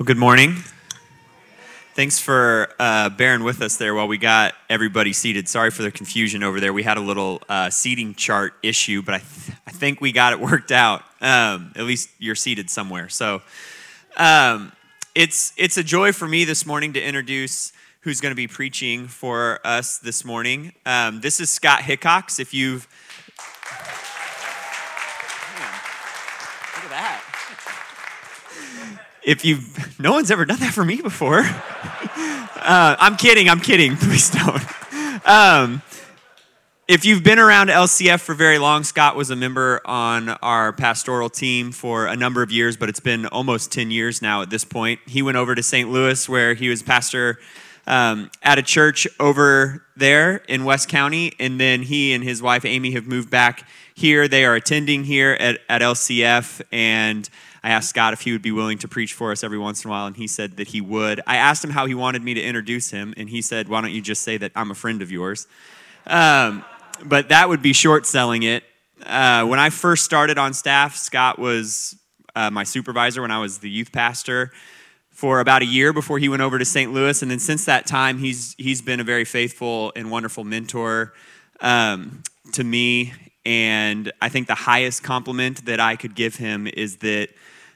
Well, good morning. Thanks for uh, bearing with us there while we got everybody seated. Sorry for the confusion over there. We had a little uh, seating chart issue, but I, th- I think we got it worked out. Um, at least you're seated somewhere. So um, it's, it's a joy for me this morning to introduce who's going to be preaching for us this morning. Um, this is Scott Hickox. If you've. If you no one's ever done that for me before. Uh, i'm kidding i'm kidding please don't. Um, if you've been around lcf for very long scott was a member on our pastoral team for a number of years but it's been almost 10 years now at this point. He went over to st louis where he was pastor um, at a church over there in west county and then he and his wife amy have moved back here. They are attending here at, at lcf and I asked Scott if he would be willing to preach for us every once in a while, and he said that he would. I asked him how he wanted me to introduce him, and he said, Why don't you just say that I'm a friend of yours? Um, but that would be short selling it. Uh, when I first started on staff, Scott was uh, my supervisor when I was the youth pastor for about a year before he went over to St. Louis. And then since that time, he's, he's been a very faithful and wonderful mentor um, to me. And I think the highest compliment that I could give him is that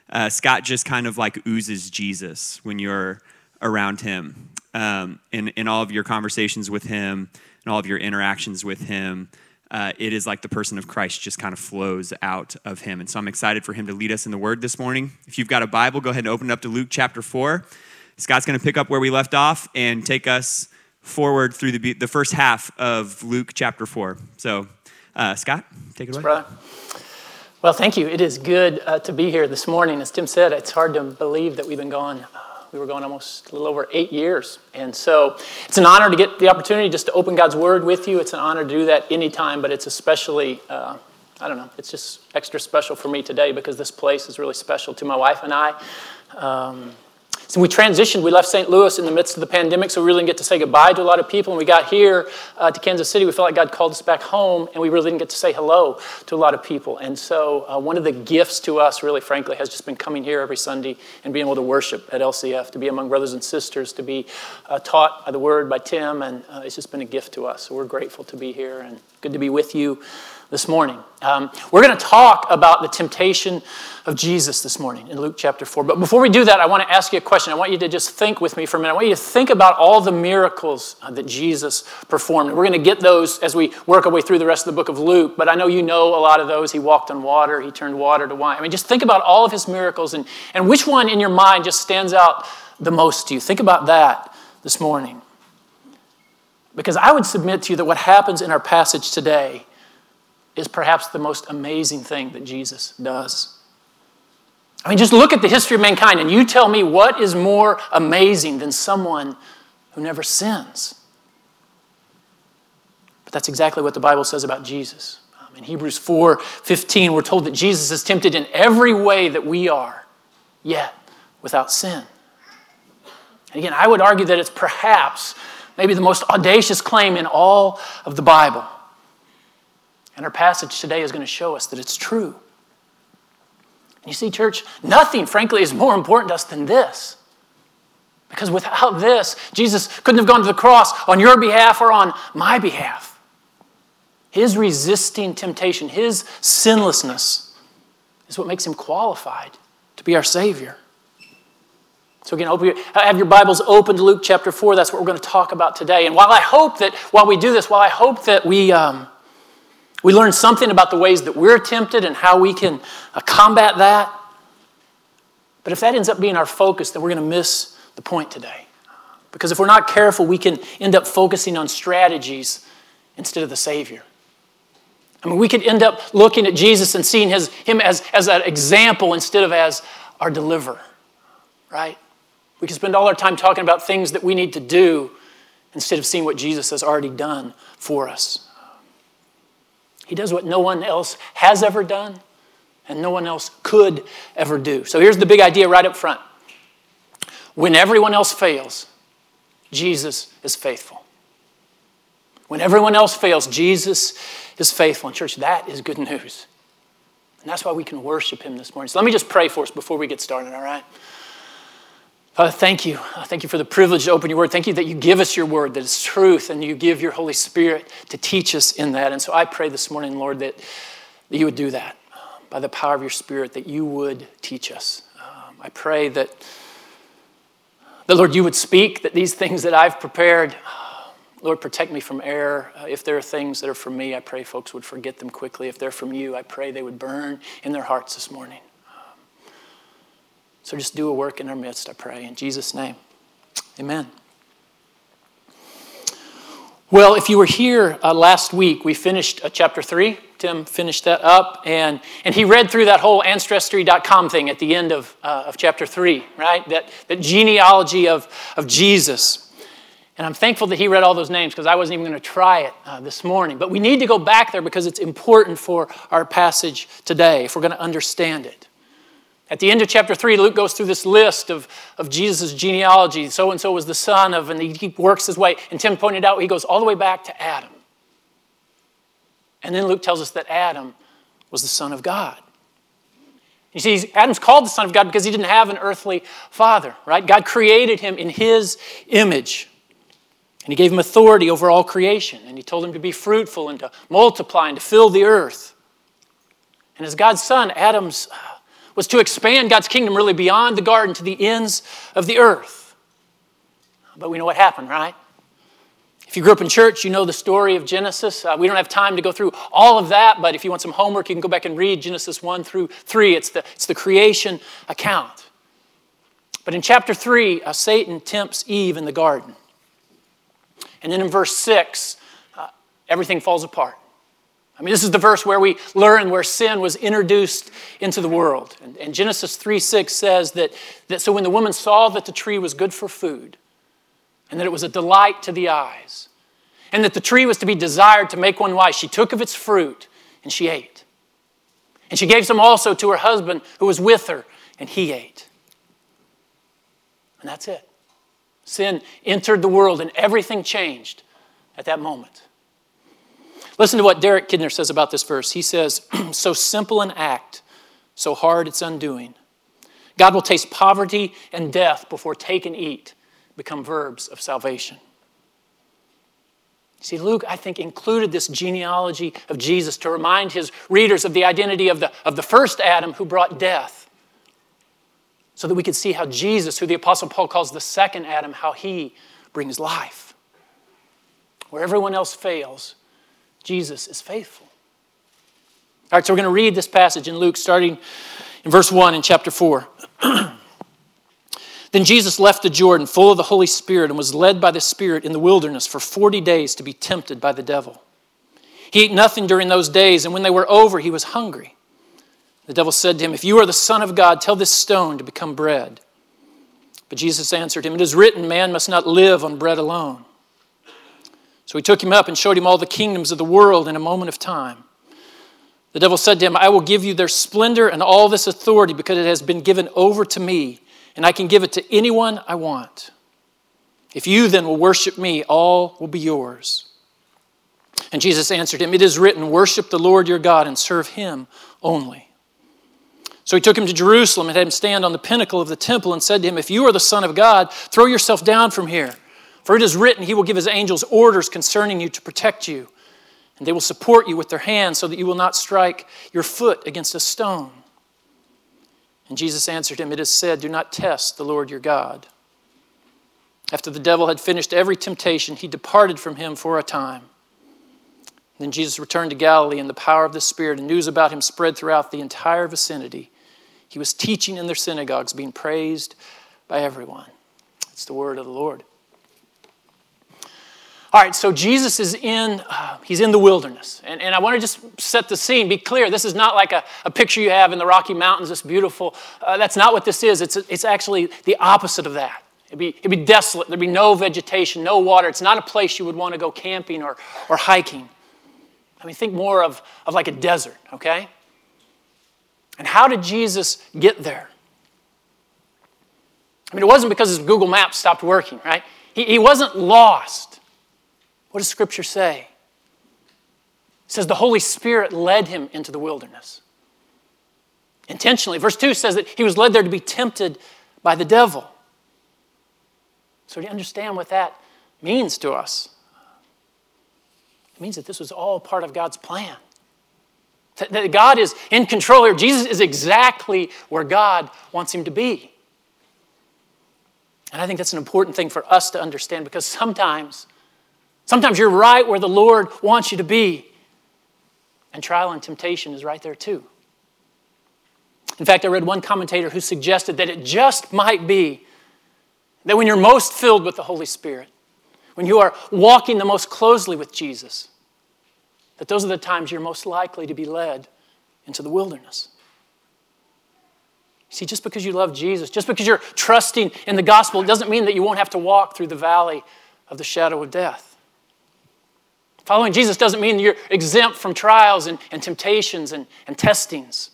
uh, Scott just kind of like oozes Jesus when you're around him. Um, in, in all of your conversations with him and all of your interactions with him, uh, it is like the person of Christ just kind of flows out of him. And so I'm excited for him to lead us in the word this morning. If you've got a Bible, go ahead and open it up to Luke chapter 4. Scott's going to pick up where we left off and take us forward through the, the first half of Luke chapter 4. So, uh, Scott, take it away. Brother. Well, thank you. It is good uh, to be here this morning. As Tim said, it's hard to believe that we've been gone. Uh, we were gone almost a little over eight years. And so it's an honor to get the opportunity just to open God's Word with you. It's an honor to do that anytime, but it's especially, uh, I don't know, it's just extra special for me today because this place is really special to my wife and I. Um, so we transitioned. We left St. Louis in the midst of the pandemic, so we really didn't get to say goodbye to a lot of people. And we got here uh, to Kansas City. We felt like God called us back home, and we really didn't get to say hello to a lot of people. And so uh, one of the gifts to us, really, frankly, has just been coming here every Sunday and being able to worship at LCF, to be among brothers and sisters, to be uh, taught by the Word by Tim, and uh, it's just been a gift to us. So we're grateful to be here and good to be with you this morning. Um, we're going to talk about the temptation of Jesus this morning in Luke chapter 4. But before we do that, I want to ask you a question. I want you to just think with me for a minute. I want you to think about all the miracles uh, that Jesus performed. We're going to get those as we work our way through the rest of the book of Luke, but I know you know a lot of those. He walked on water, he turned water to wine. I mean, just think about all of his miracles and, and which one in your mind just stands out the most to you. Think about that this morning. Because I would submit to you that what happens in our passage today is perhaps the most amazing thing that Jesus does. I mean, just look at the history of mankind and you tell me what is more amazing than someone who never sins. But that's exactly what the Bible says about Jesus. Um, in Hebrews 4 15, we're told that Jesus is tempted in every way that we are, yet without sin. And again, I would argue that it's perhaps maybe the most audacious claim in all of the Bible. And our passage today is going to show us that it's true. You see, church, nothing, frankly, is more important to us than this. Because without this, Jesus couldn't have gone to the cross on your behalf or on my behalf. His resisting temptation, his sinlessness, is what makes him qualified to be our Savior. So, again, your, have your Bibles open to Luke chapter 4. That's what we're going to talk about today. And while I hope that, while we do this, while I hope that we. Um, we learn something about the ways that we're tempted and how we can uh, combat that. But if that ends up being our focus, then we're going to miss the point today. Because if we're not careful, we can end up focusing on strategies instead of the Savior. I mean, we could end up looking at Jesus and seeing his, him as, as an example instead of as our deliverer, right? We can spend all our time talking about things that we need to do instead of seeing what Jesus has already done for us. He does what no one else has ever done and no one else could ever do. So here's the big idea right up front. When everyone else fails, Jesus is faithful. When everyone else fails, Jesus is faithful. And, church, that is good news. And that's why we can worship him this morning. So let me just pray for us before we get started, all right? Father, thank you. Thank you for the privilege to open your word. Thank you that you give us your word, that it's truth, and you give your Holy Spirit to teach us in that. And so I pray this morning, Lord, that, that you would do that by the power of your Spirit, that you would teach us. Um, I pray that, that, Lord, you would speak, that these things that I've prepared, Lord, protect me from error. Uh, if there are things that are from me, I pray folks would forget them quickly. If they're from you, I pray they would burn in their hearts this morning. So just do a work in our midst, I pray. In Jesus' name, amen. Well, if you were here uh, last week, we finished uh, chapter 3. Tim finished that up, and, and he read through that whole ancestry.com thing at the end of, uh, of chapter 3, right? That, that genealogy of, of Jesus. And I'm thankful that he read all those names because I wasn't even going to try it uh, this morning. But we need to go back there because it's important for our passage today if we're going to understand it. At the end of chapter 3, Luke goes through this list of, of Jesus' genealogy. So and so was the son of, and he works his way. And Tim pointed out, he goes all the way back to Adam. And then Luke tells us that Adam was the son of God. You see, Adam's called the son of God because he didn't have an earthly father, right? God created him in his image. And he gave him authority over all creation. And he told him to be fruitful and to multiply and to fill the earth. And as God's son, Adam's uh, was to expand God's kingdom really beyond the garden to the ends of the earth. But we know what happened, right? If you grew up in church, you know the story of Genesis. Uh, we don't have time to go through all of that, but if you want some homework, you can go back and read Genesis 1 through 3. It's the, it's the creation account. But in chapter 3, uh, Satan tempts Eve in the garden. And then in verse 6, uh, everything falls apart. I mean, this is the verse where we learn where sin was introduced into the world. And, and, Genesis 3 6 says that, that so when the woman saw that the tree was good for food, and that it was a delight to the eyes, and that the tree was to be desired to make one wise, she took of its fruit and she ate. And she gave some also to her husband who was with her, and he ate. And that's it. Sin entered the world, and everything changed at that moment. Listen to what Derek Kidner says about this verse. He says, So simple an act, so hard its undoing. God will taste poverty and death before take and eat become verbs of salvation. See, Luke, I think, included this genealogy of Jesus to remind his readers of the identity of the, of the first Adam who brought death, so that we could see how Jesus, who the Apostle Paul calls the second Adam, how he brings life. Where everyone else fails, Jesus is faithful. All right, so we're going to read this passage in Luke, starting in verse 1 in chapter 4. then Jesus left the Jordan full of the Holy Spirit and was led by the Spirit in the wilderness for 40 days to be tempted by the devil. He ate nothing during those days, and when they were over, he was hungry. The devil said to him, If you are the Son of God, tell this stone to become bread. But Jesus answered him, It is written, Man must not live on bread alone. So he took him up and showed him all the kingdoms of the world in a moment of time. The devil said to him, I will give you their splendor and all this authority because it has been given over to me, and I can give it to anyone I want. If you then will worship me, all will be yours. And Jesus answered him, It is written, Worship the Lord your God and serve him only. So he took him to Jerusalem and had him stand on the pinnacle of the temple and said to him, If you are the Son of God, throw yourself down from here. For it is written, He will give His angels orders concerning you to protect you, and they will support you with their hands so that you will not strike your foot against a stone. And Jesus answered him, It is said, Do not test the Lord your God. After the devil had finished every temptation, he departed from him for a time. Then Jesus returned to Galilee in the power of the Spirit, and news about him spread throughout the entire vicinity. He was teaching in their synagogues, being praised by everyone. It's the word of the Lord. All right, so Jesus is in, uh, he's in the wilderness. And, and I want to just set the scene, be clear. This is not like a, a picture you have in the Rocky Mountains, this beautiful. Uh, that's not what this is. It's, it's actually the opposite of that. It'd be, it'd be desolate. There'd be no vegetation, no water. It's not a place you would want to go camping or, or hiking. I mean, think more of, of like a desert, okay? And how did Jesus get there? I mean, it wasn't because his Google Maps stopped working, right? He, he wasn't lost. What does Scripture say? It says the Holy Spirit led him into the wilderness. Intentionally. Verse 2 says that he was led there to be tempted by the devil. So, do you understand what that means to us? It means that this was all part of God's plan. That God is in control here. Jesus is exactly where God wants him to be. And I think that's an important thing for us to understand because sometimes, sometimes you're right where the Lord wants you to be. And trial and temptation is right there too. In fact, I read one commentator who suggested that it just might be that when you're most filled with the Holy Spirit, when you are walking the most closely with Jesus, that those are the times you're most likely to be led into the wilderness. See, just because you love Jesus, just because you're trusting in the gospel, it doesn't mean that you won't have to walk through the valley of the shadow of death. Following Jesus doesn't mean you're exempt from trials and, and temptations and, and testings.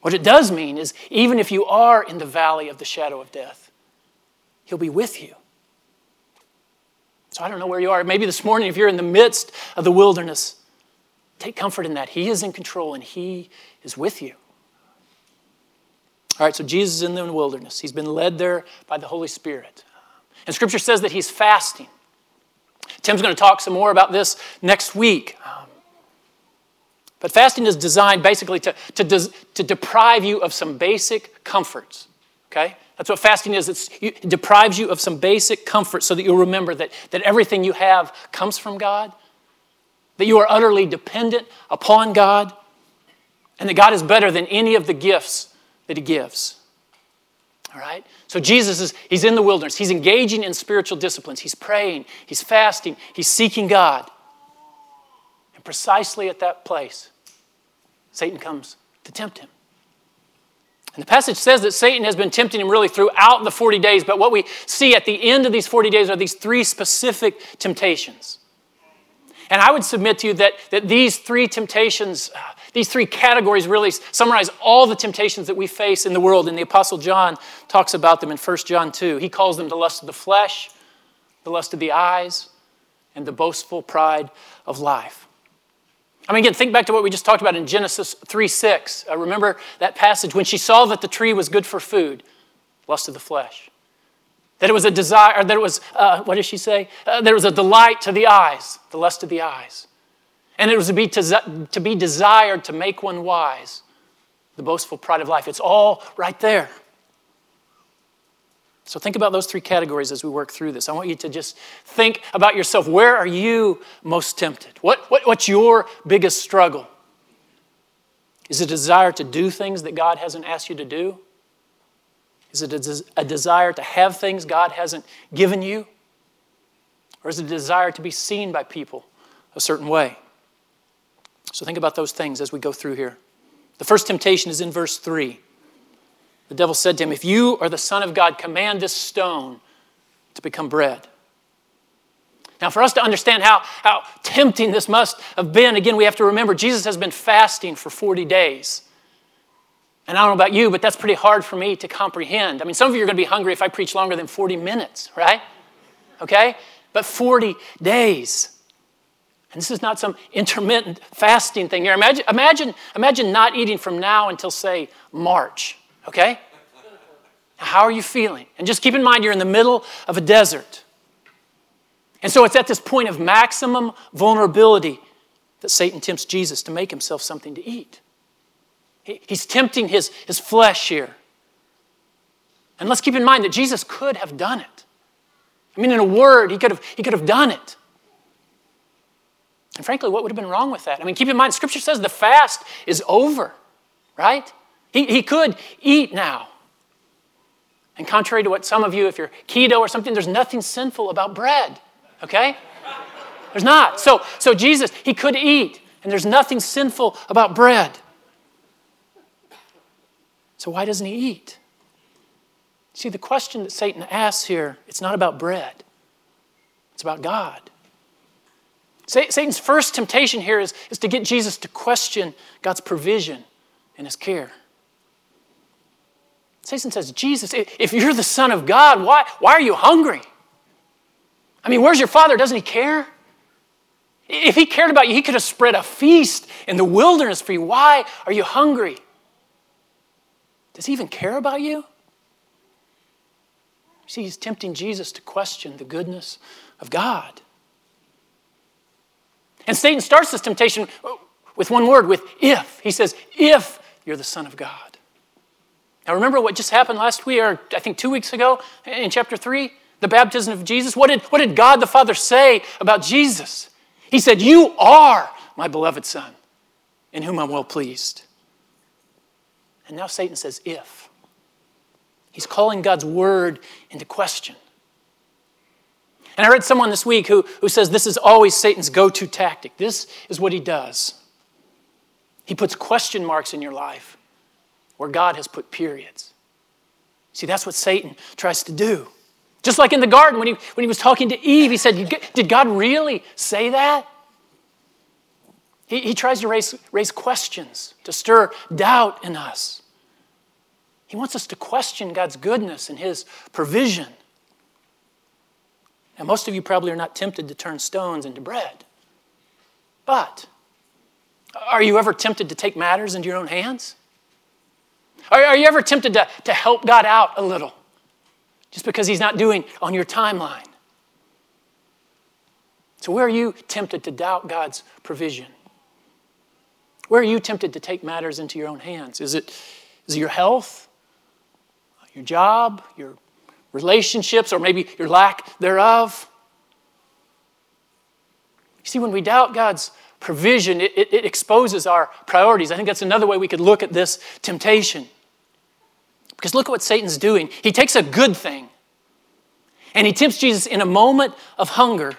What it does mean is, even if you are in the valley of the shadow of death, He'll be with you. So I don't know where you are. Maybe this morning, if you're in the midst of the wilderness, take comfort in that. He is in control and He is with you. All right, so Jesus is in the wilderness. He's been led there by the Holy Spirit. And Scripture says that He's fasting. Tim's going to talk some more about this next week. But fasting is designed basically to, to, to deprive you of some basic comforts. Okay? That's what fasting is. It's, it deprives you of some basic comfort so that you'll remember that, that everything you have comes from God, that you are utterly dependent upon God, and that God is better than any of the gifts that He gives. All right? So Jesus is he's in the wilderness. He's engaging in spiritual disciplines. He's praying, he's fasting, he's seeking God. And precisely at that place, Satan comes to tempt him. And the passage says that Satan has been tempting him really throughout the 40 days, but what we see at the end of these 40 days are these three specific temptations. And I would submit to you that, that these three temptations, uh, these three categories really summarize all the temptations that we face in the world. And the Apostle John talks about them in 1 John 2. He calls them the lust of the flesh, the lust of the eyes, and the boastful pride of life. I mean, again, think back to what we just talked about in Genesis 3 6. Uh, remember that passage when she saw that the tree was good for food, lust of the flesh. That it was a desire, that it was, uh, what does she say? Uh, that it was a delight to the eyes, the lust of the eyes. And it was to be, to, to be desired to make one wise, the boastful pride of life. It's all right there. So think about those three categories as we work through this. I want you to just think about yourself. Where are you most tempted? What, what, what's your biggest struggle? Is it a desire to do things that God hasn't asked you to do? Is it a, a desire to have things God hasn't given you? Or is it a desire to be seen by people a certain way? So think about those things as we go through here. The first temptation is in verse 3. The devil said to him, If you are the Son of God, command this stone to become bread. Now, for us to understand how, how tempting this must have been, again, we have to remember Jesus has been fasting for 40 days. And I don't know about you, but that's pretty hard for me to comprehend. I mean, some of you are going to be hungry if I preach longer than 40 minutes, right? Okay? But 40 days. And this is not some intermittent fasting thing here. Imagine, imagine, imagine not eating from now until, say, March okay? How are you feeling? And just keep in mind you're in the middle of a desert. And so it's at this point of maximum vulnerability that Satan tempts Jesus to make himself something to eat. He's tempting his, his flesh here. And let's keep in mind that Jesus could have done it. I mean, in a word, he could have, he could have done it. And frankly, what would have been wrong with that? I mean, keep in mind, Scripture says the fast is over, right? He, he could eat now. And contrary to what some of you, if you're keto or something, there's nothing sinful about bread, okay? There's not. So, so Jesus, he could eat, and there's nothing sinful about bread. So why doesn't he eat? See, the question that Satan asks here, it's not about bread. It's about God. Satan's first temptation here is, is to get Jesus to question God's provision and his care. Satan says, Jesus, if you're the Son of God, why, why are you hungry? I mean, where's your Father? Doesn't He care? If He cared about you, He could have spread a feast in the wilderness for you. Why are you hungry? Does He even care about you? See, he's tempting Jesus to question the goodness of God. And Satan starts this temptation with one word, with if. He says, if you're the Son of God. Now, remember what just happened last week, or I think two weeks ago in chapter 3? The baptism of Jesus. What did, what did God the Father say about Jesus? He said, You are my beloved Son, in whom I'm well pleased. And now Satan says, If. He's calling God's word into question. And I read someone this week who, who says this is always Satan's go to tactic. This is what he does he puts question marks in your life where God has put periods. See, that's what Satan tries to do. Just like in the garden when he, when he was talking to Eve, he said, Did God really say that? He, he tries to raise, raise questions, to stir doubt in us. He wants us to question God's goodness and His provision. Now, most of you probably are not tempted to turn stones into bread. But are you ever tempted to take matters into your own hands? Are, are you ever tempted to, to help God out a little just because He's not doing on your timeline? So, where are you tempted to doubt God's provision? Where are you tempted to take matters into your own hands? Is it, is it your health, your job, your relationships, or maybe your lack thereof? You see, when we doubt God's provision, it, it, it exposes our priorities. I think that's another way we could look at this temptation. Because look at what Satan's doing. He takes a good thing and he tempts Jesus in a moment of hunger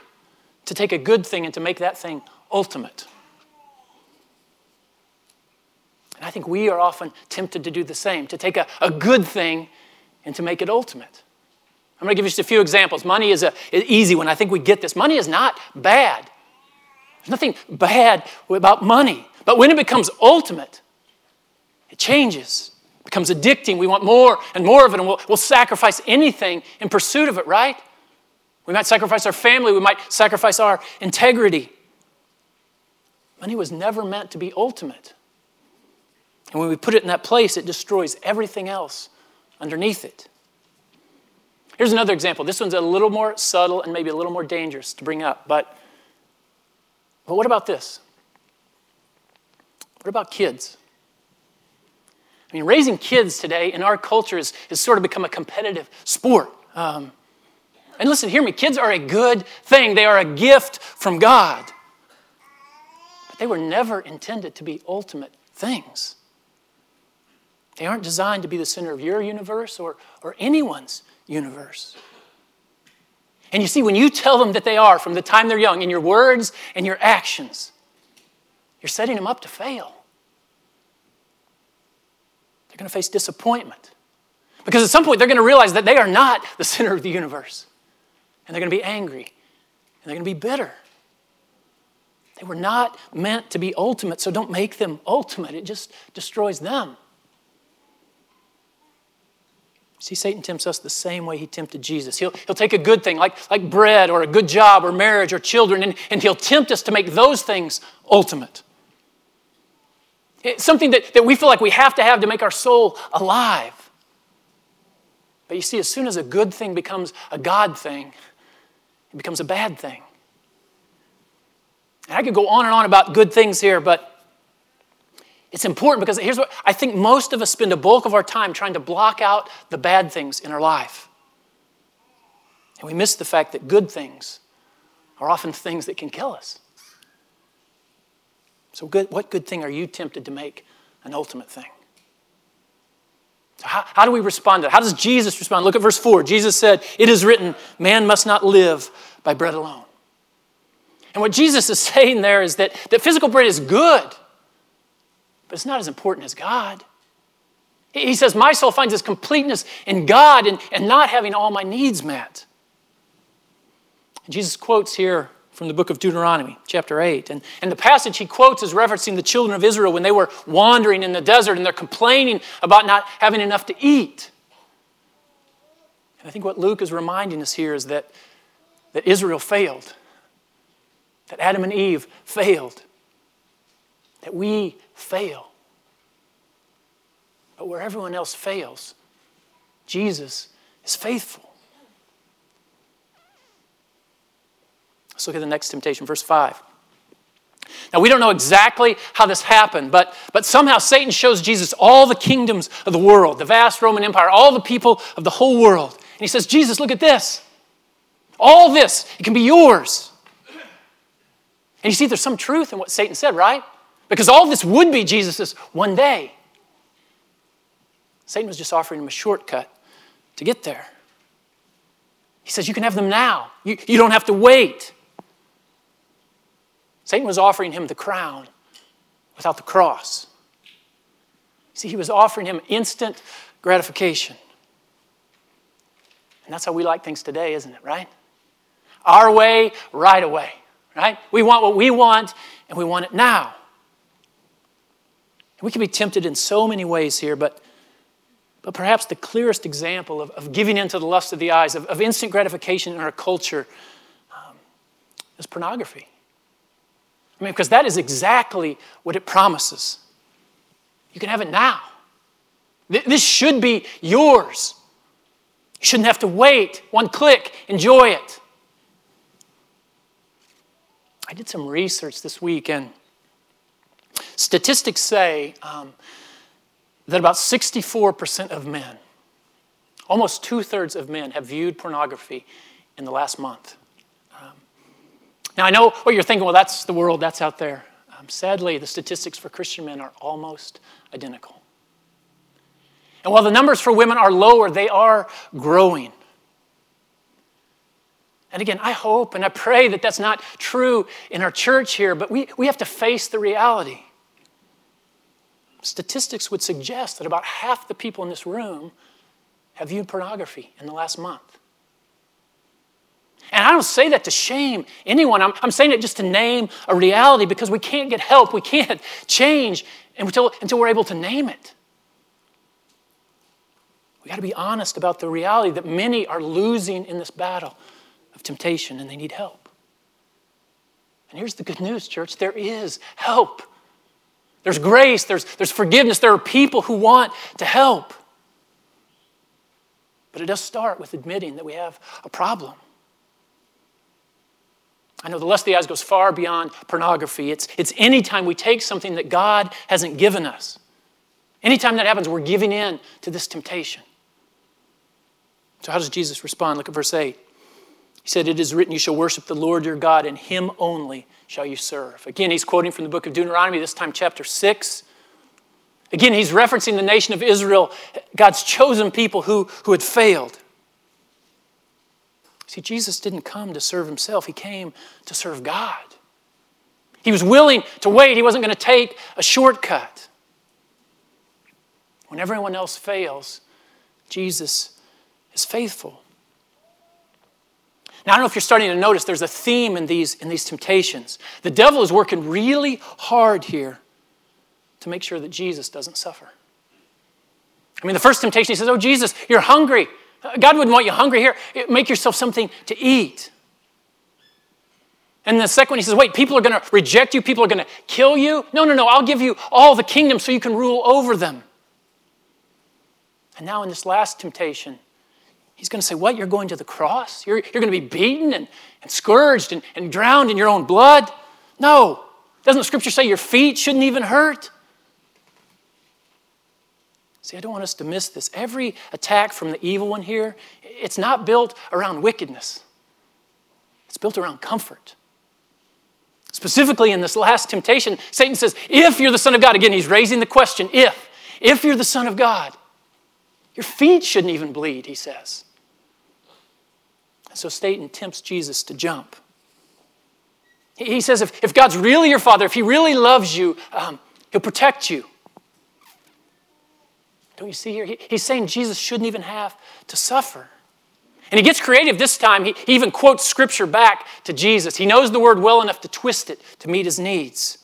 to take a good thing and to make that thing ultimate. And I think we are often tempted to do the same, to take a, a good thing and to make it ultimate. I'm going to give you just a few examples. Money is an easy one. I think we get this. Money is not bad. There's nothing bad about money. But when it becomes ultimate, it changes, it becomes addicting. We want more and more of it, and we'll, we'll sacrifice anything in pursuit of it, right? We might sacrifice our family, we might sacrifice our integrity. Money was never meant to be ultimate. And when we put it in that place, it destroys everything else underneath it. Here's another example. This one's a little more subtle and maybe a little more dangerous to bring up, but but what about this? What about kids? I mean, raising kids today in our culture has, sort of become a competitive sport. Um, and listen, hear me, kids are a good thing, they are a gift from God. But they were never intended to be ultimate things. They aren't designed to be the center of your universe or, or anyone's universe. And you see, when you tell them that they are from the time they're young in your words and your actions, you're setting them up to fail. They're going to face disappointment. Because at some point, they're going to realize that they are not the center of the universe. And they're going to be angry. And they're going to be bitter. They were not meant to be ultimate, so don't make them ultimate. It just destroys them. See, Satan tempts us the same way he tempted Jesus. He'll, he'll take a good thing, like, like bread or a good job or marriage or children, and, and he'll tempt us to make those things ultimate. It's something that, that we feel like we have to have to make our soul alive. But you see, as soon as a good thing becomes a God thing, it becomes a bad thing. And I could go on and on about good things here, but it's important because here's what I think most of us spend a bulk of our time trying to block out the bad things in our life. And we miss the fact that good things are often things that can kill us. So, good, what good thing are you tempted to make an ultimate thing? So how, how do we respond to that? How does Jesus respond? Look at verse 4. Jesus said, It is written, man must not live by bread alone. And what Jesus is saying there is that, that physical bread is good but it's not as important as God. He says, My soul finds its completeness in God and, and not having all my needs met. Jesus quotes here from the book of Deuteronomy, chapter 8. And, and the passage he quotes is referencing the children of Israel when they were wandering in the desert and they're complaining about not having enough to eat. And I think what Luke is reminding us here is that, that Israel failed, that Adam and Eve failed, that we fail. But where everyone else fails, Jesus is faithful. Let's look at the next temptation, verse 5. Now, we don't know exactly how this happened, but, but somehow Satan shows Jesus all the kingdoms of the world, the vast Roman Empire, all the people of the whole world. And he says, Jesus, look at this. All this, it can be yours. And you see, there's some truth in what Satan said, right? Because all this would be Jesus's one day. Satan was just offering him a shortcut to get there. He says, You can have them now. You, you don't have to wait. Satan was offering him the crown without the cross. See, he was offering him instant gratification. And that's how we like things today, isn't it, right? Our way, right away, right? We want what we want, and we want it now. We can be tempted in so many ways here, but, but perhaps the clearest example of, of giving in to the lust of the eyes, of, of instant gratification in our culture, um, is pornography. I mean, because that is exactly what it promises. You can have it now. This should be yours. You shouldn't have to wait. One click, enjoy it. I did some research this week, and statistics say um, that about 64% of men, almost two thirds of men, have viewed pornography in the last month. Now, I know what you're thinking, well, that's the world, that's out there. Um, sadly, the statistics for Christian men are almost identical. And while the numbers for women are lower, they are growing. And again, I hope and I pray that that's not true in our church here, but we, we have to face the reality. Statistics would suggest that about half the people in this room have viewed pornography in the last month. And I don't say that to shame anyone. I'm, I'm saying it just to name a reality because we can't get help. We can't change until, until we're able to name it. We got to be honest about the reality that many are losing in this battle of temptation and they need help. And here's the good news, church there is help. There's grace, there's, there's forgiveness, there are people who want to help. But it does start with admitting that we have a problem. I know the lust of the eyes goes far beyond pornography. It's, it's anytime we take something that God hasn't given us. Anytime that happens, we're giving in to this temptation. So, how does Jesus respond? Look at verse 8. He said, It is written, You shall worship the Lord your God, and him only shall you serve. Again, he's quoting from the book of Deuteronomy, this time chapter 6. Again, he's referencing the nation of Israel, God's chosen people who, who had failed. See, Jesus didn't come to serve himself, he came to serve God. He was willing to wait, he wasn't going to take a shortcut. When everyone else fails, Jesus is faithful. Now, I don't know if you're starting to notice there's a theme in these, in these temptations. The devil is working really hard here to make sure that Jesus doesn't suffer. I mean, the first temptation, he says, Oh, Jesus, you're hungry. God wouldn't want you hungry here. Make yourself something to eat. And the second one, he says, Wait, people are going to reject you. People are going to kill you. No, no, no. I'll give you all the kingdom so you can rule over them. And now, in this last temptation, he's going to say, What? You're going to the cross? You're, you're going to be beaten and, and scourged and, and drowned in your own blood? No. Doesn't scripture say your feet shouldn't even hurt? See, I don't want us to miss this. Every attack from the evil one here, it's not built around wickedness, it's built around comfort. Specifically, in this last temptation, Satan says, If you're the Son of God, again, he's raising the question, if, if you're the Son of God, your feet shouldn't even bleed, he says. So Satan tempts Jesus to jump. He says, if, if God's really your Father, if He really loves you, um, He'll protect you. Don't you see here? He, he's saying Jesus shouldn't even have to suffer. And he gets creative this time. He, he even quotes scripture back to Jesus. He knows the word well enough to twist it to meet his needs.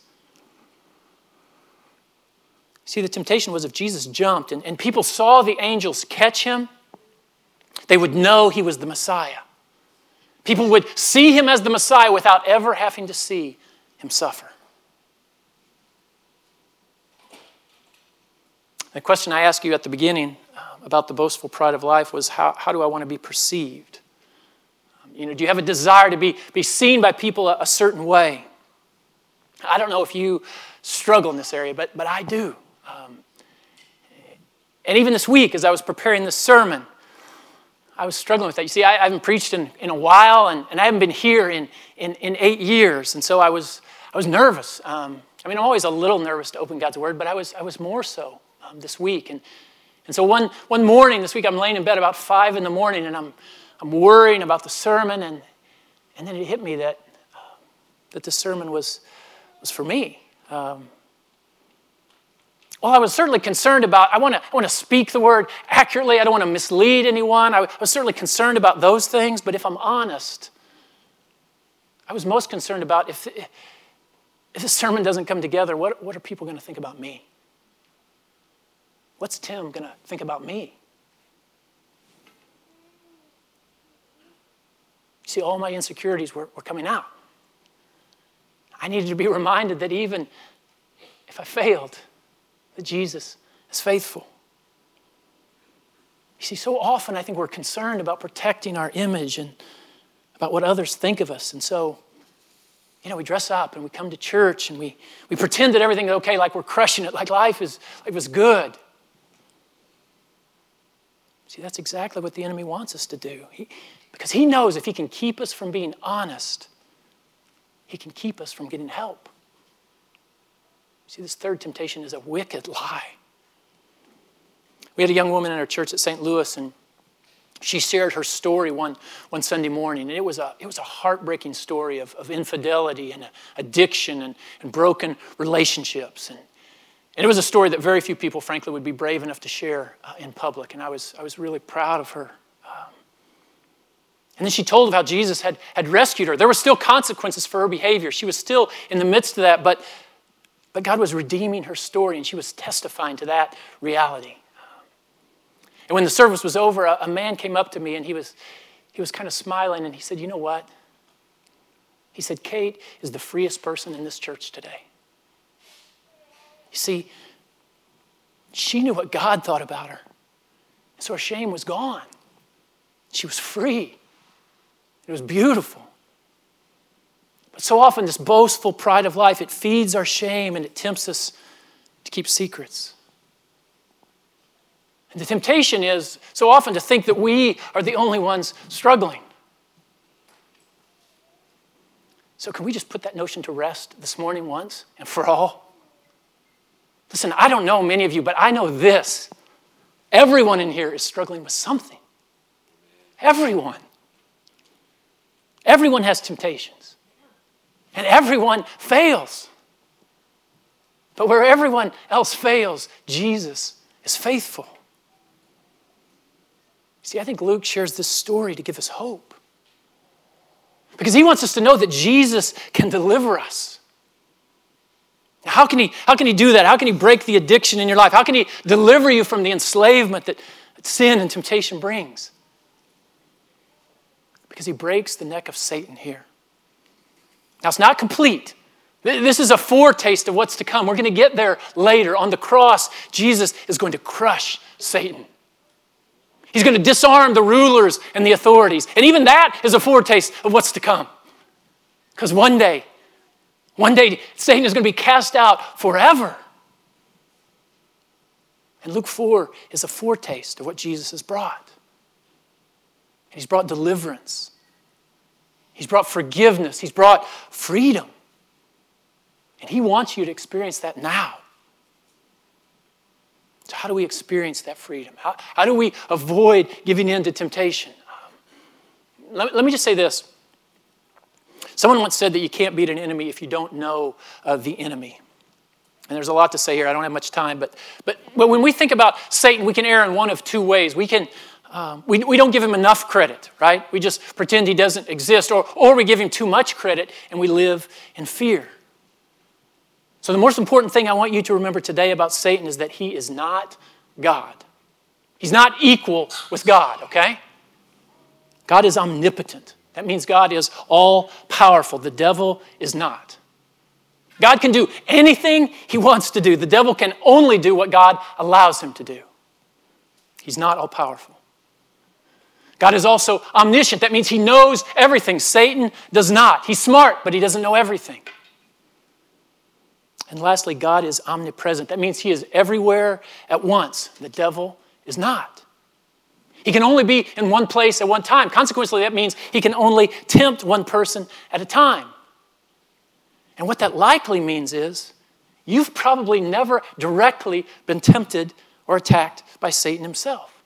See, the temptation was if Jesus jumped and, and people saw the angels catch him, they would know he was the Messiah. People would see him as the Messiah without ever having to see him suffer. The question I asked you at the beginning um, about the boastful pride of life was how, how do I want to be perceived? Um, You know, do you have a desire to be, be seen by people a, a certain way? I don't know if you struggle in this area, but, but I do. Um, and even this week, as I was preparing this sermon, I was struggling with that. You see, I, I haven't preached in, in a while, and, and I haven't been here in, in, in eight years. And so I was, I was nervous. Um, I mean, I'm always a little nervous to open God's Word, but I was, I was more so um, this week. And, and so one, one morning this week, I'm laying in bed about 5 in the morning, and I'm, I'm worrying about the sermon. And, and then it hit me that, uh, that the sermon was, was for me. Um, well, I was certainly concerned about, I want to I want to speak the word accurately. I don't want to mislead anyone. I was certainly concerned about those things. But if I'm honest, I was most concerned about if, if this sermon doesn't come together, what, what are people going to think about me? What's Tim going to think about me? See, all my insecurities were, were coming out. I needed to be reminded that even if I failed, that Jesus is faithful. You see, so often I think we're concerned about protecting our image and about what others think of us. And so, you know, we dress up and we come to church and we, we pretend that everything's okay, like we're crushing it, like life is, life is good. See, that's exactly what the enemy wants us to do. He, because he knows if he can keep us from being honest, he can keep us from getting help. See, this third temptation is a wicked lie. We had a young woman in our church at St. Louis, and she shared her story one, one Sunday morning. And it was a, it was a heartbreaking story of, of infidelity and addiction and, and broken relationships. And, and it was a story that very few people, frankly, would be brave enough to share uh, in public. And I was, I was really proud of her. Um, and then she told of how Jesus had, had rescued her. There were still consequences for her behavior. She was still in the midst of that, but but God was redeeming her story, and she was testifying to that reality. And when the service was over, a, a man came up to me, and he was, he was kind of smiling, and he said, You know what? He said, Kate is the freest person in this church today. You see, she knew what God thought about her. So her shame was gone. She was free. It was beautiful. But so often, this boastful pride of life, it feeds our shame and it tempts us to keep secrets. And the temptation is so often to think that we are the only ones struggling. So, can we just put that notion to rest this morning once and for all? Listen, I don't know many of you, but I know this. Everyone in here is struggling with something. Everyone. Everyone has temptation. And everyone fails. But where everyone else fails, Jesus is faithful. See, I think Luke shares this story to give us hope. Because he wants us to know that Jesus can deliver us. How can, he, how can he do that? How can he break the addiction in your life? How can he deliver you from the enslavement that, that sin and temptation brings? Because he breaks the neck of Satan here. Now, it's not complete. This is a foretaste of what's to come. We're going to get there later. On the cross, Jesus is going to crush Satan. He's going to disarm the rulers and the authorities. And even that is a foretaste of what's to come. Because one day, one day, Satan is going to be cast out forever. And Luke 4 is a foretaste of what Jesus has brought. He's brought deliverance. He's brought forgiveness. He's brought freedom. And He wants you to experience that now. So, how do we experience that freedom? How, how do we avoid giving in to temptation? Um, let, let, me just say this. Someone once said that you can't beat an enemy if you don't know uh, the enemy. And there's a lot to say here. I don't have much time. But, but, but when we think about Satan, we can err in one of two ways. We can, um, we, we don't give him enough credit, right? We just pretend he doesn't exist, or, or we give him too much credit and we live in fear. So, the most important thing I want you to remember today about Satan is that he is not God. He's not equal with God, okay? God is omnipotent. That means God is all powerful. The devil is not. God can do anything he wants to do. The devil can only do what God allows him to do. He's not all powerful. God is also omniscient. That means he knows everything. Satan does not. He's smart, but he doesn't know everything. And lastly, God is omnipresent. That means he is everywhere at once. The devil is not. He can only be in one place at one time. Consequently, that means he can only tempt one person at a time. And what that likely means is you've probably never directly been tempted or attacked by Satan himself.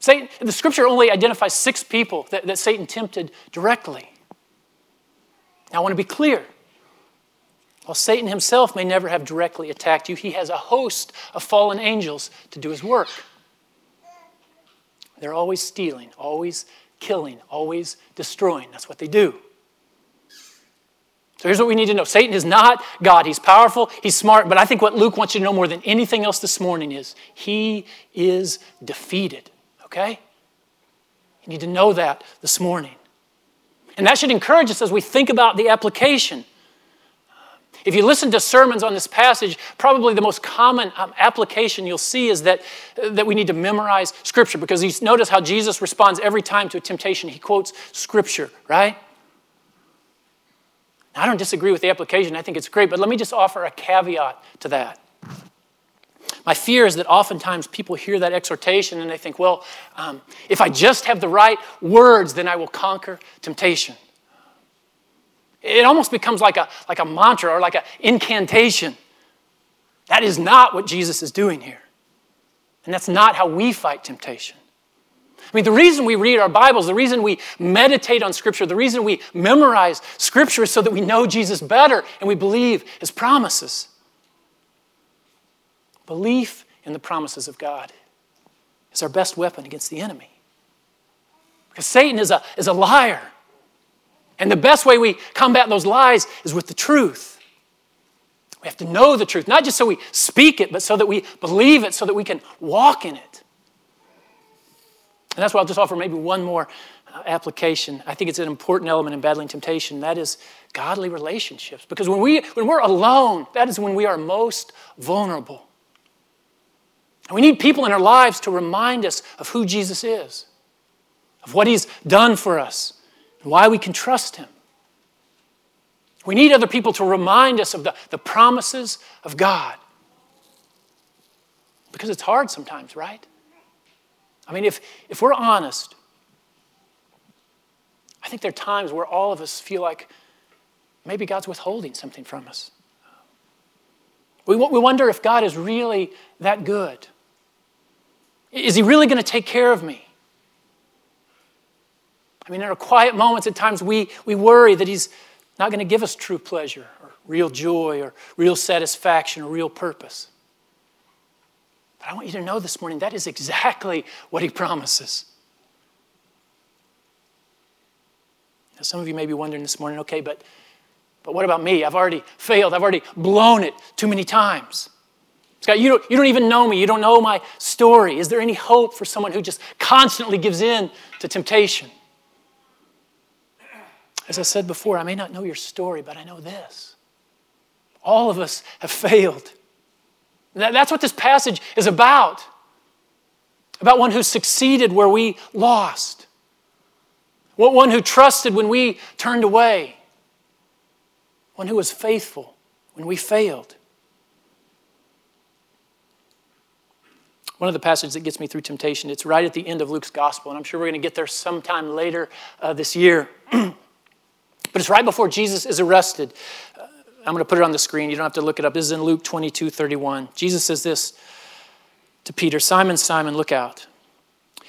Satan, the scripture only identifies six people that, that Satan tempted directly. Now, I want to be clear. While Satan himself may never have directly attacked you, he has a host of fallen angels to do his work. They're always stealing, always killing, always destroying. That's what they do. So here's what we need to know Satan is not God. He's powerful, he's smart, but I think what Luke wants you to know more than anything else this morning is he is defeated okay? You need to know that this morning. And that should encourage us as we think about the application. If you listen to sermons on this passage, probably the most common um, application you'll see is that, uh, that we need to memorize Scripture because you notice how Jesus responds every time to a temptation. He quotes Scripture, right? I don't disagree with the application, I think it's great, but let me just offer a caveat to that. My fear is that oftentimes people hear that exhortation and they think, well, um, if I just have the right words, then I will conquer temptation. It almost becomes like a, like a mantra or like an incantation. That is not what Jesus is doing here. And that's not how we fight temptation. I mean, the reason we read our Bibles, the reason we meditate on Scripture, the reason we memorize Scripture is so that we know Jesus better and we believe His promises. Belief in the promises of God is our best weapon against the enemy. Because Satan is a, is a liar. And the best way we combat those lies is with the truth. We have to know the truth, not just so we speak it, but so that we believe it, so that we can walk in it. And that's why I'll just offer maybe one more uh, application. I think it's an important element in battling temptation. That is godly relationships. Because when, we, when we're alone, that is when we are most vulnerable. And we need people in our lives to remind us of who Jesus is, of what he's done for us, and why we can trust him. We need other people to remind us of the, the promises of God. Because it's hard sometimes, right? I mean, if, if we're honest, I think there are times where all of us feel like maybe God's withholding something from us. We, we wonder if God is really that good. Is he really going to take care of me? I mean, in our quiet moments, at times we, we worry that he's not going to give us true pleasure or real joy or real satisfaction or real purpose. But I want you to know this morning that is exactly what he promises. Now, some of you may be wondering this morning, okay, but, but what about me? I've already failed. I've already blown it too many times. Scott, you don't, you don't even know me. You don't know my story. Is there any hope for someone who just constantly gives in to temptation? As I said before, I may not know your story, but I know this. All of us have failed. That's what this passage is about. About one who succeeded where we lost. One who trusted when we turned away. One who was faithful when we failed. One of the passages that gets me through temptation. It's right at the end of Luke's gospel, and I'm sure we're going to get there sometime later uh, this year. but it's right before Jesus is arrested. Uh, I'm going to put it on the screen. You don't have to look it up. This is in Luke 22 31. Jesus says this to Peter Simon, Simon, look out.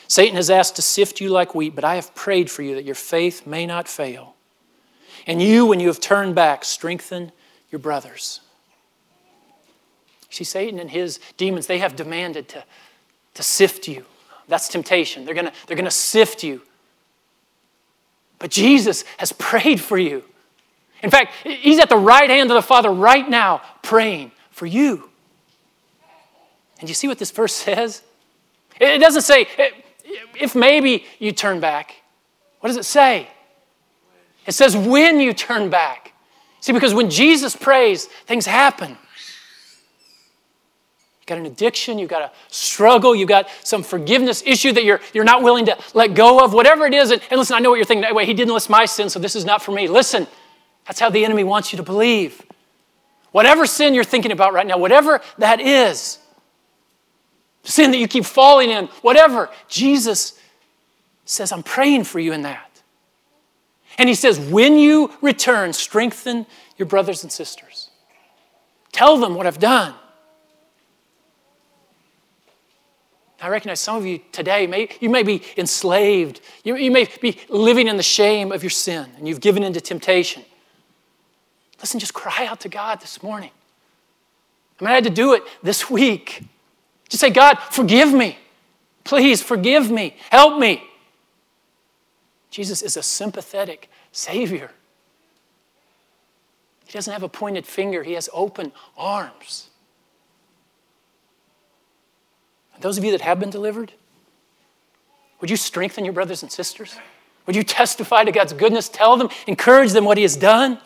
Satan has asked to sift you like wheat, but I have prayed for you that your faith may not fail. And you, when you have turned back, strengthen your brothers. See, Satan and his demons, they have demanded to, to sift you. That's temptation. They're going they're to sift you. But Jesus has prayed for you. In fact, he's at the right hand of the Father right now praying for you. And you see what this verse says? It doesn't say, if maybe you turn back. What does it say? It says, when you turn back. See, because when Jesus prays, things happen. Got an addiction, you've got a struggle, you've got some forgiveness issue that you're, you're not willing to let go of, whatever it is. And, and listen, I know what you're thinking. Wait, he didn't list my sin, so this is not for me. Listen, that's how the enemy wants you to believe. Whatever sin you're thinking about right now, whatever that is, sin that you keep falling in, whatever, Jesus says, I'm praying for you in that. And he says, when you return, strengthen your brothers and sisters. Tell them what I've done. I recognize some of you today, may, you may be enslaved. You, you may be living in the shame of your sin and you've given into temptation. Listen, just cry out to God this morning. I mean, I had to do it this week. Just say, God, forgive me. Please forgive me. Help me. Jesus is a sympathetic Savior. He doesn't have a pointed finger, He has open arms. And those of you that have been delivered, would you strengthen your brothers and sisters? Would you testify to God's goodness? Tell them, encourage them what He has done?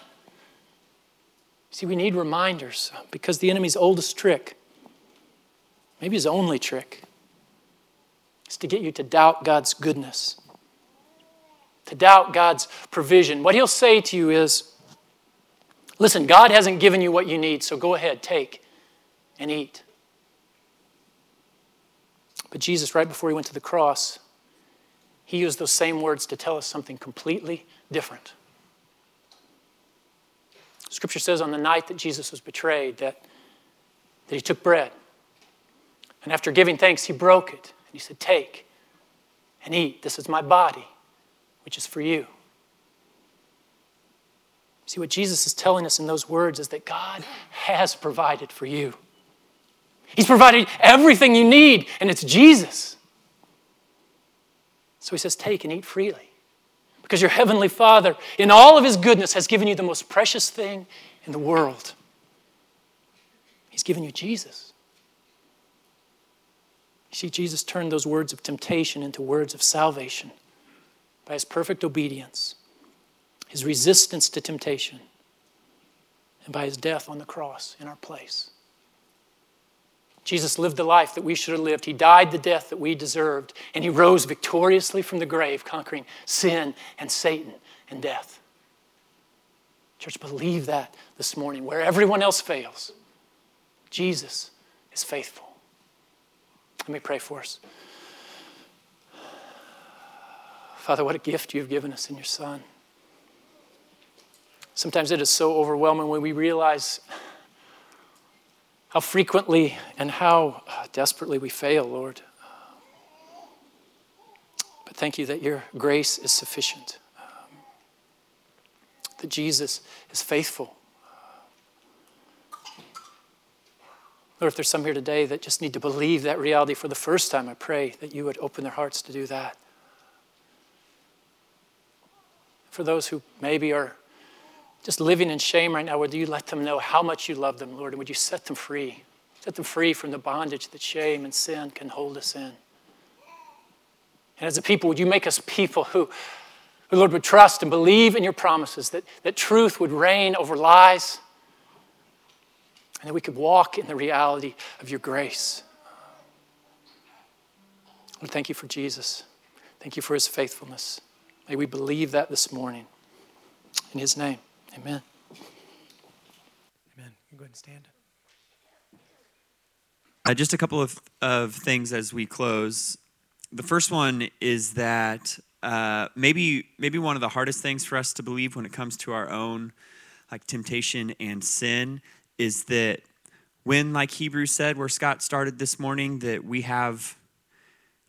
See, we need reminders because the enemy's oldest trick, maybe his only trick, is to get you to doubt God's goodness, to doubt God's provision. What he'll say to you is, listen, God hasn't given you what you need, so go ahead, take and eat. But Jesus, right before he went to the cross, he used those same words to tell us something completely different. Scripture says on the night that Jesus was betrayed that, that he took bread. And after giving thanks, he broke it. And he said, Take and eat. This is my body, which is for you. See, what Jesus is telling us in those words is that God has provided for you. He's provided everything you need, and it's Jesus. So he says, Take and eat freely. Because your heavenly Father, in all of his goodness, has given you the most precious thing in the world. He's given you Jesus. You see, Jesus turned those words of temptation into words of salvation by his perfect obedience, his resistance to temptation, and by his death on the cross in our place. Jesus lived the life that we should have lived. He died the death that we deserved, and he rose victoriously from the grave, conquering sin and Satan and death. Church, believe that this morning. Where everyone else fails, Jesus is faithful. Let me pray for us. Father, what a gift you've given us in your Son. Sometimes it is so overwhelming when we realize how frequently and how uh, desperately we fail, Lord. But thank you that your grace is sufficient, um, that Jesus is faithful. Lord, if there's some here today that just need to believe that reality for the first time, I pray that you would open their hearts to do that. For those who maybe are just living in shame right now, would you let them know how much you love them, Lord, and would you set them free? Set them free from the bondage that shame and sin can hold us in. And as a people, would you make us people who, who Lord, would trust and believe in your promises, that, that truth would reign over lies, and that we could walk in the reality of your grace. Lord, thank you for Jesus. Thank you for his faithfulness. May we believe that this morning. In his name. Amen. Amen. You go ahead and stand. Uh, just a couple of, of things as we close. The first one is that uh, maybe maybe one of the hardest things for us to believe when it comes to our own like temptation and sin is that when like Hebrews said, where Scott started this morning, that we have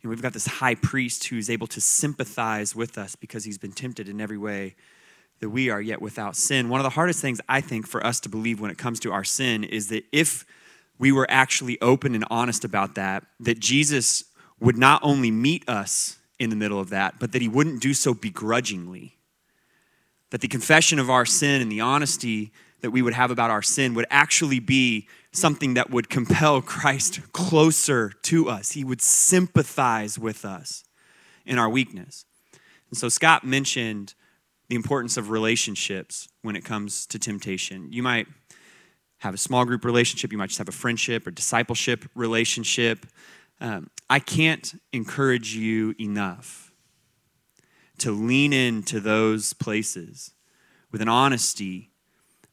you know, we've got this high priest who's able to sympathize with us because he's been tempted in every way that we are yet without sin. One of the hardest things I think for us to believe when it comes to our sin is that if we were actually open and honest about that, that Jesus would not only meet us in the middle of that, but that he wouldn't do so begrudgingly. That the confession of our sin and the honesty that we would have about our sin would actually be something that would compel Christ closer to us. He would sympathize with us in our weakness. And so Scott mentioned the importance of relationships when it comes to temptation. You might have a small group relationship, you might just have a friendship or discipleship relationship. Um, I can't encourage you enough to lean into those places with an honesty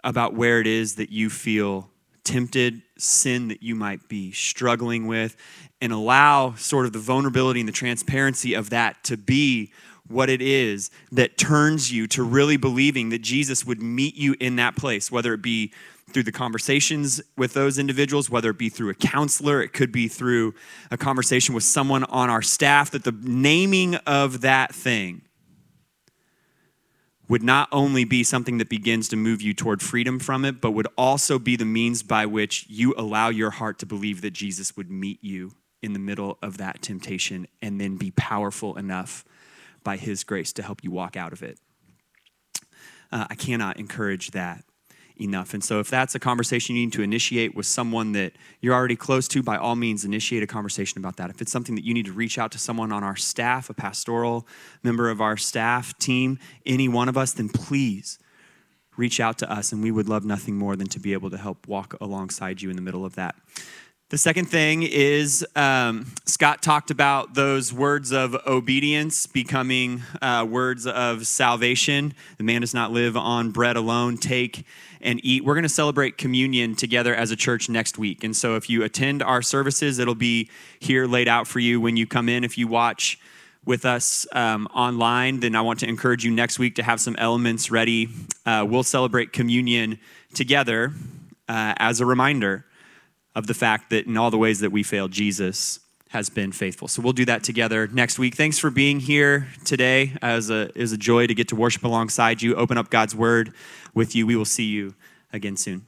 about where it is that you feel tempted, sin that you might be struggling with, and allow sort of the vulnerability and the transparency of that to be what it is that turns you to really believing that Jesus would meet you in that place, whether it be through the conversations with those individuals, whether it be through a counselor, it could be through a conversation with someone on our staff, that the naming of that thing would not only be something that begins to move you toward freedom from it, but would also be the means by which you allow your heart to believe that Jesus would meet you in the middle of that temptation and then be powerful enough by his grace to help you walk out of it. Uh, I cannot encourage that enough. And so, if that's a conversation you need to initiate with someone that you're already close to, by all means, initiate a conversation about that. If it's something that you need to reach out to someone on our staff, a pastoral member of our staff team, any one of us, then please reach out to us. And we would love nothing more than to be able to help walk alongside you in the middle of that. The second thing is um, Scott talked about those words of obedience becoming uh, words of salvation. The man does not live on bread alone. Take and eat. We're going to celebrate communion together as a church next week. And so if you attend our services, it'll be here laid out for you when you come in. If you watch with us um, online, then I want to encourage you next week to have some elements ready. Uh, we'll celebrate communion together uh, as a reminder of the fact that in all the ways that we failed, Jesus has been faithful. So we'll do that together next week. Thanks for being here today. As a, it was a joy to get to worship alongside you, open up God's word with you. We will see you again soon.